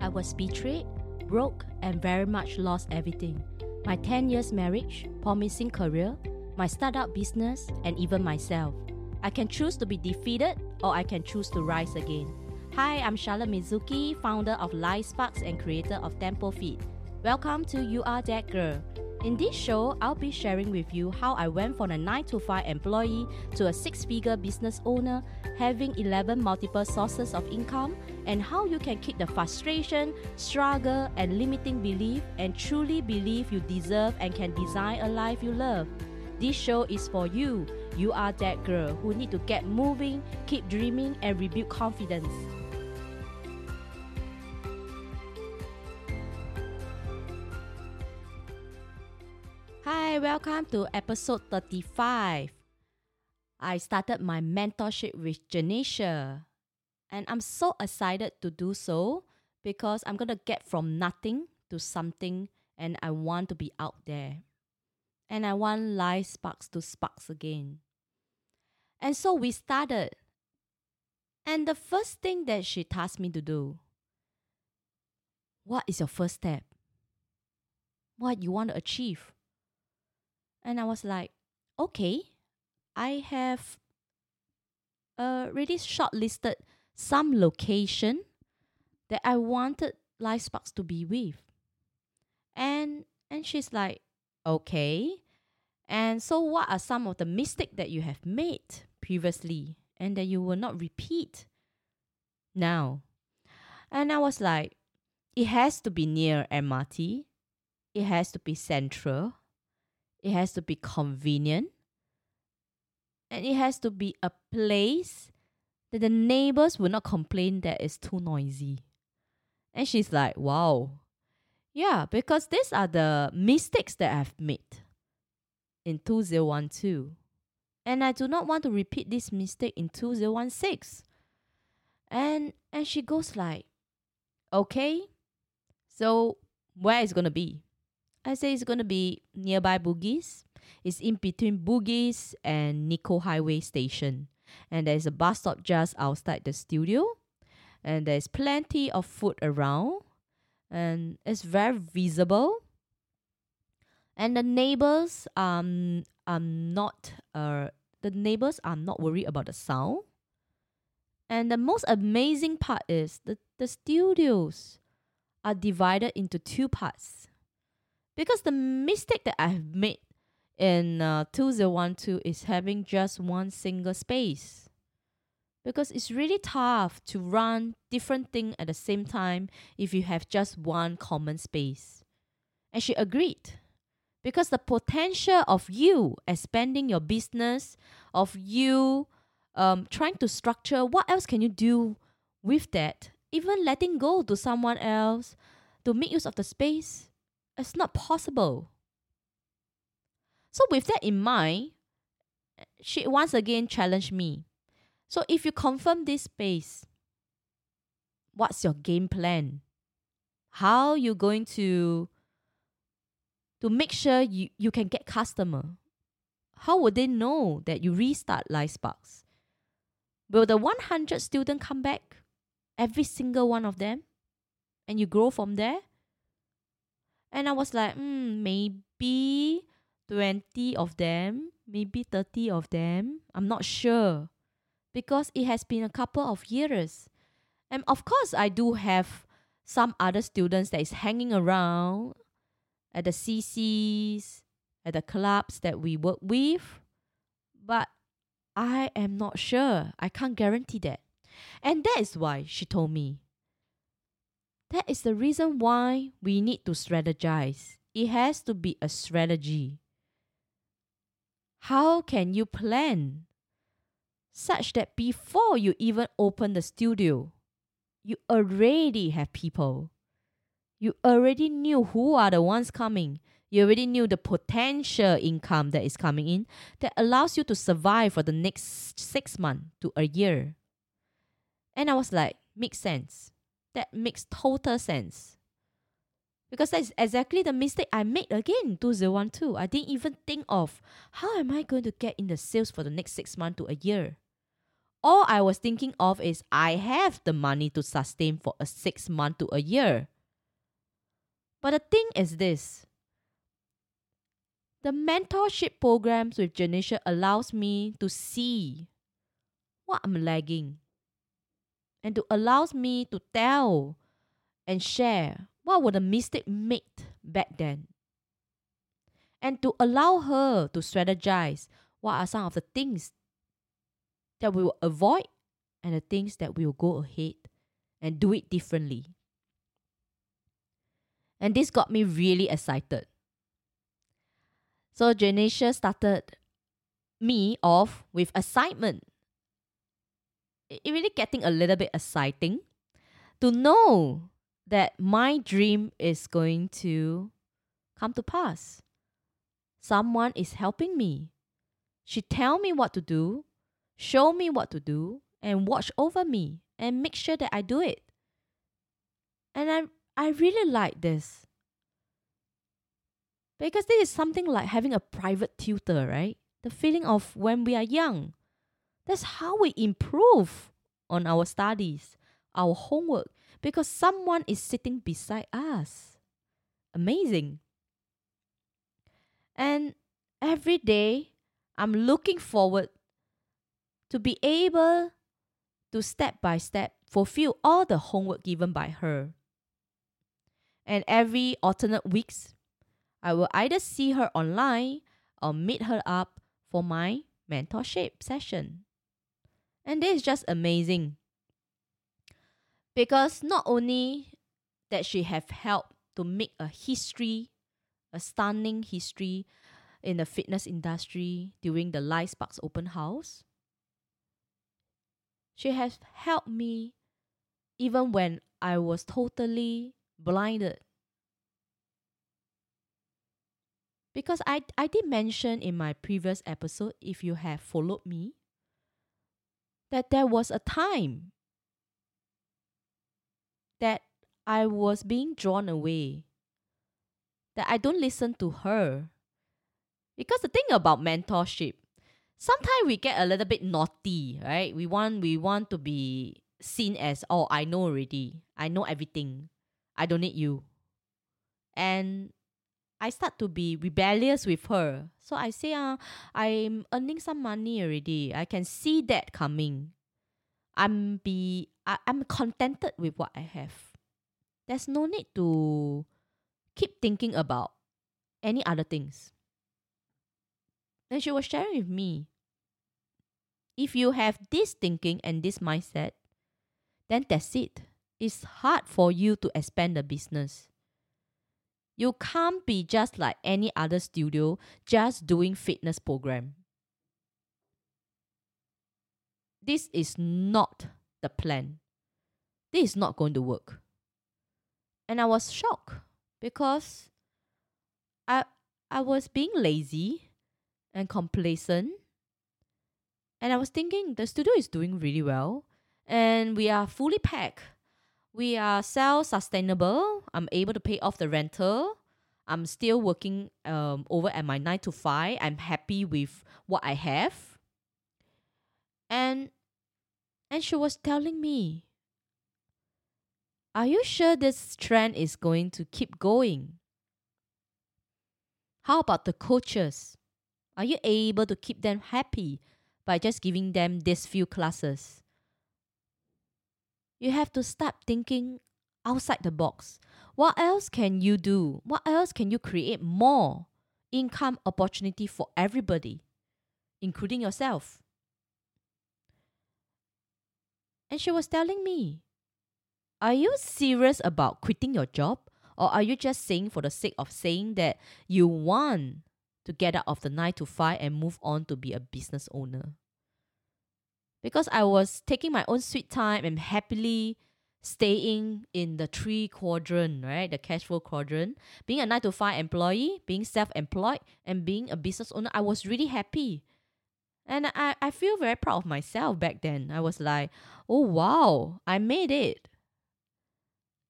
I was betrayed, broke, and very much lost everything. My 10 years marriage, promising career, my startup business, and even myself. I can choose to be defeated or I can choose to rise again. Hi, I'm Charlotte Mizuki, founder of Life Sparks and creator of Tempo Feed. Welcome to You Are That Girl. In this show, I'll be sharing with you how I went from a 9 to 5 employee to a six figure business owner, having 11 multiple sources of income, and how you can kick the frustration, struggle, and limiting belief and truly believe you deserve and can design a life you love. This show is for you. You are that girl who need to get moving, keep dreaming, and rebuild confidence. Welcome to episode 35. I started my mentorship with Janisha, and I'm so excited to do so because I'm going to get from nothing to something, and I want to be out there. And I want life sparks to sparks again. And so we started. And the first thing that she tasked me to do what is your first step? What you want to achieve? And I was like, okay, I have uh, already shortlisted some location that I wanted Life Sparks to be with. And and she's like, okay. And so what are some of the mistakes that you have made previously and that you will not repeat now? And I was like, it has to be near MRT. It has to be central. It has to be convenient. And it has to be a place that the neighbors will not complain that it's too noisy. And she's like, wow. Yeah, because these are the mistakes that I've made in 2012. And I do not want to repeat this mistake in 2016. And and she goes like, okay, so where is gonna be? I say it's gonna be nearby Bugis. It's in between Bugis and Nicoll Highway Station. And there's a bus stop just outside the studio. And there's plenty of food around. And it's very visible. And the neighbors um are not uh the neighbors are not worried about the sound. And the most amazing part is the, the studios are divided into two parts. Because the mistake that I've made in uh, 2012 is having just one single space. Because it's really tough to run different things at the same time if you have just one common space. And she agreed. Because the potential of you expanding your business, of you um, trying to structure what else can you do with that, even letting go to someone else to make use of the space, it's not possible. So, with that in mind, she once again challenged me. So, if you confirm this space, what's your game plan? How you going to to make sure you, you can get customer? How would they know that you restart LifeSparks? Will the 100 student come back? Every single one of them? And you grow from there? And I was like, hmm, maybe 20 of them, maybe 30 of them. I'm not sure because it has been a couple of years. And of course, I do have some other students that is hanging around at the CCs, at the clubs that we work with, but I am not sure. I can't guarantee that. And that is why she told me. That is the reason why we need to strategize. It has to be a strategy. How can you plan such that before you even open the studio, you already have people? You already knew who are the ones coming. You already knew the potential income that is coming in that allows you to survive for the next six months to a year. And I was like, makes sense. That makes total sense. Because that's exactly the mistake I made again in 2012. I didn't even think of how am I going to get in the sales for the next six months to a year. all I was thinking of is I have the money to sustain for a six month to a year. But the thing is this the mentorship programs with Janisha allows me to see what I'm lagging and to allows me to tell and share what were the mistake made back then and to allow her to strategize what are some of the things that we will avoid and the things that we will go ahead and do it differently. And this got me really excited. So Janisha started me off with assignment. It really getting a little bit exciting to know that my dream is going to come to pass. Someone is helping me. She tell me what to do, show me what to do, and watch over me and make sure that I do it. And I I really like this. Because this is something like having a private tutor, right? The feeling of when we are young. That's how we improve on our studies, our homework, because someone is sitting beside us. Amazing. And every day, I'm looking forward to be able to step by step fulfill all the homework given by her. And every alternate weeks, I will either see her online or meet her up for my mentorship session. And this is just amazing. Because not only that she have helped to make a history, a stunning history in the fitness industry during the Life Sparks open house, she has helped me even when I was totally blinded. Because I, I did mention in my previous episode, if you have followed me, that there was a time that I was being drawn away, that I don't listen to her. Because the thing about mentorship, sometimes we get a little bit naughty, right? We want we want to be seen as oh I know already. I know everything. I don't need you. And I start to be rebellious with her. So I say, uh, I'm earning some money already. I can see that coming. I'm be I, I'm contented with what I have. There's no need to keep thinking about any other things. Then she was sharing with me. If you have this thinking and this mindset, then that's it. It's hard for you to expand the business. You can't be just like any other studio just doing fitness program. This is not the plan. This is not going to work. And I was shocked because I I was being lazy and complacent. And I was thinking the studio is doing really well and we are fully packed. We are self sustainable. I'm able to pay off the rental. I'm still working um, over at my nine to five. I'm happy with what I have. And and she was telling me, Are you sure this trend is going to keep going? How about the coaches? Are you able to keep them happy by just giving them these few classes? You have to start thinking outside the box. What else can you do? What else can you create more income opportunity for everybody, including yourself? And she was telling me, Are you serious about quitting your job? Or are you just saying for the sake of saying that you want to get out of the 9 to 5 and move on to be a business owner. Because I was taking my own sweet time and happily staying in the three quadrant, right? The cash flow quadrant. Being a 9 to 5 employee, being self employed, and being a business owner, I was really happy. And I, I feel very proud of myself back then. I was like, oh wow, I made it.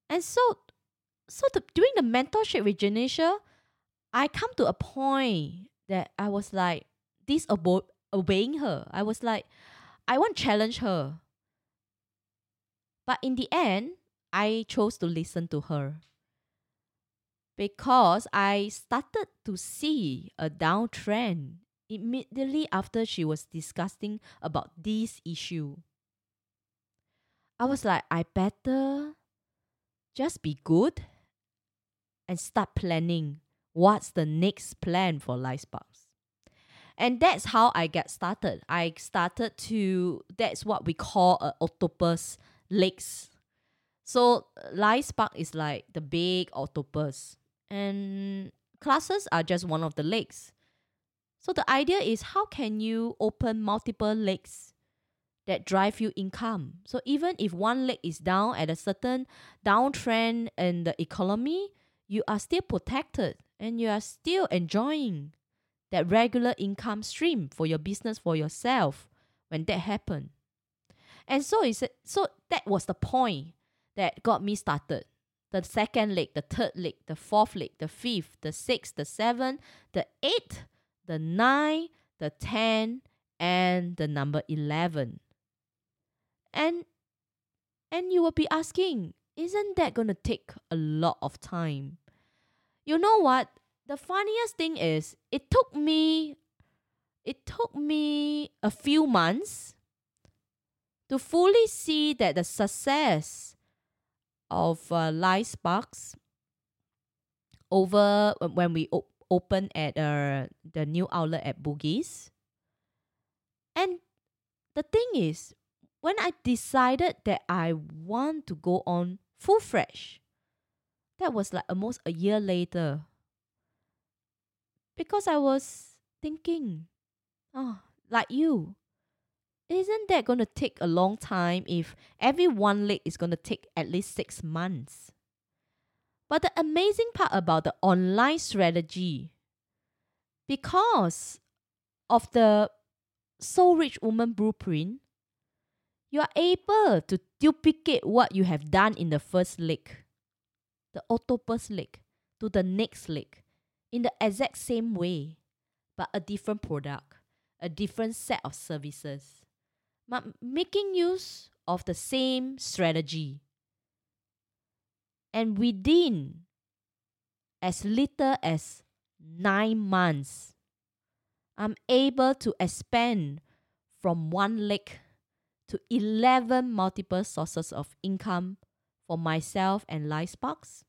And so so the, during the mentorship with Janisha, I come to a point that I was like disobeying her. I was like, I won't challenge her. But in the end, I chose to listen to her because I started to see a downtrend immediately after she was discussing about this issue. I was like, I better just be good and start planning what's the next plan for LifeSparks. And that's how I get started. I started to that's what we call a octopus legs. So LifeSpark is like the big octopus and classes are just one of the legs. So the idea is how can you open multiple legs that drive you income? So even if one leg is down at a certain downtrend in the economy, you are still protected and you are still enjoying that regular income stream for your business for yourself when that happened. And so is so that was the point that got me started the second leg, the third leg, the fourth leg, the fifth, the sixth, the seventh, the eighth, the nine, the ten, and the number eleven. And and you will be asking, isn't that gonna take a lot of time? You know what? The funniest thing is it took me it took me a few months to fully see that the success of uh, LifeSparks over when we op- opened at uh, the new outlet at Bugis. And the thing is, when I decided that I want to go on full fresh, that was like almost a year later. Because I was thinking, oh, like you, isn't that going to take a long time if every one leg is going to take at least six months? But the amazing part about the online strategy, because of the Soul Rich Woman blueprint, you are able to duplicate what you have done in the first leg, the octopus leg, to the next leg in the exact same way, but a different product, a different set of services but making use of the same strategy. And within as little as nine months, I'm able to expand from one leg to 11 multiple sources of income for myself and LifeSparks.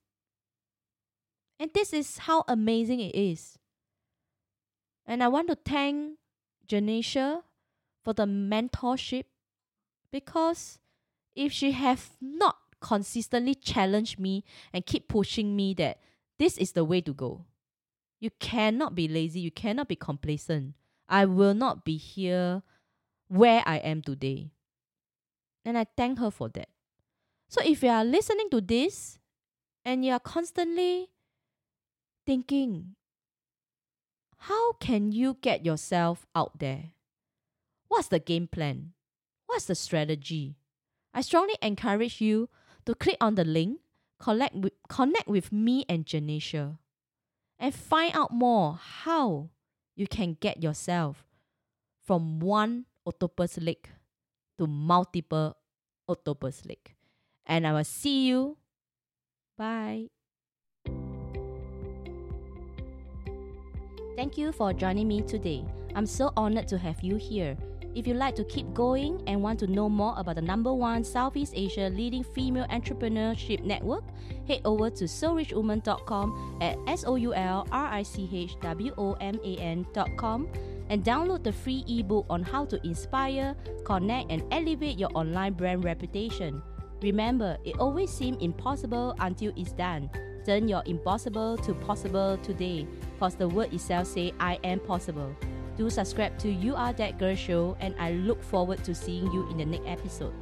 And this is how amazing it is. And I want to thank Janisha for the mentorship because if she have not consistently challenged me and keep pushing me that this is the way to go. You cannot be lazy you cannot be complacent. I will not be here where i am today. And i thank her for that. So if you are listening to this and you are constantly thinking how can you get yourself out there What's the game plan? What's the strategy? I strongly encourage you to click on the link, with, connect with me and Janisha, and find out more how you can get yourself from one octopus lake to multiple octopus lake. And I will see you. Bye. Thank you for joining me today. I'm so honored to have you here. If you'd like to keep going and want to know more about the number one Southeast Asia leading female entrepreneurship network, head over to soulrichwoman.com at S O U L R I C H W O M A N.com and download the free ebook on how to inspire, connect, and elevate your online brand reputation. Remember, it always seems impossible until it's done. Turn your impossible to possible today, because the word itself say I am possible do subscribe to You Are That Girl show, and I look forward to seeing you in the next episode.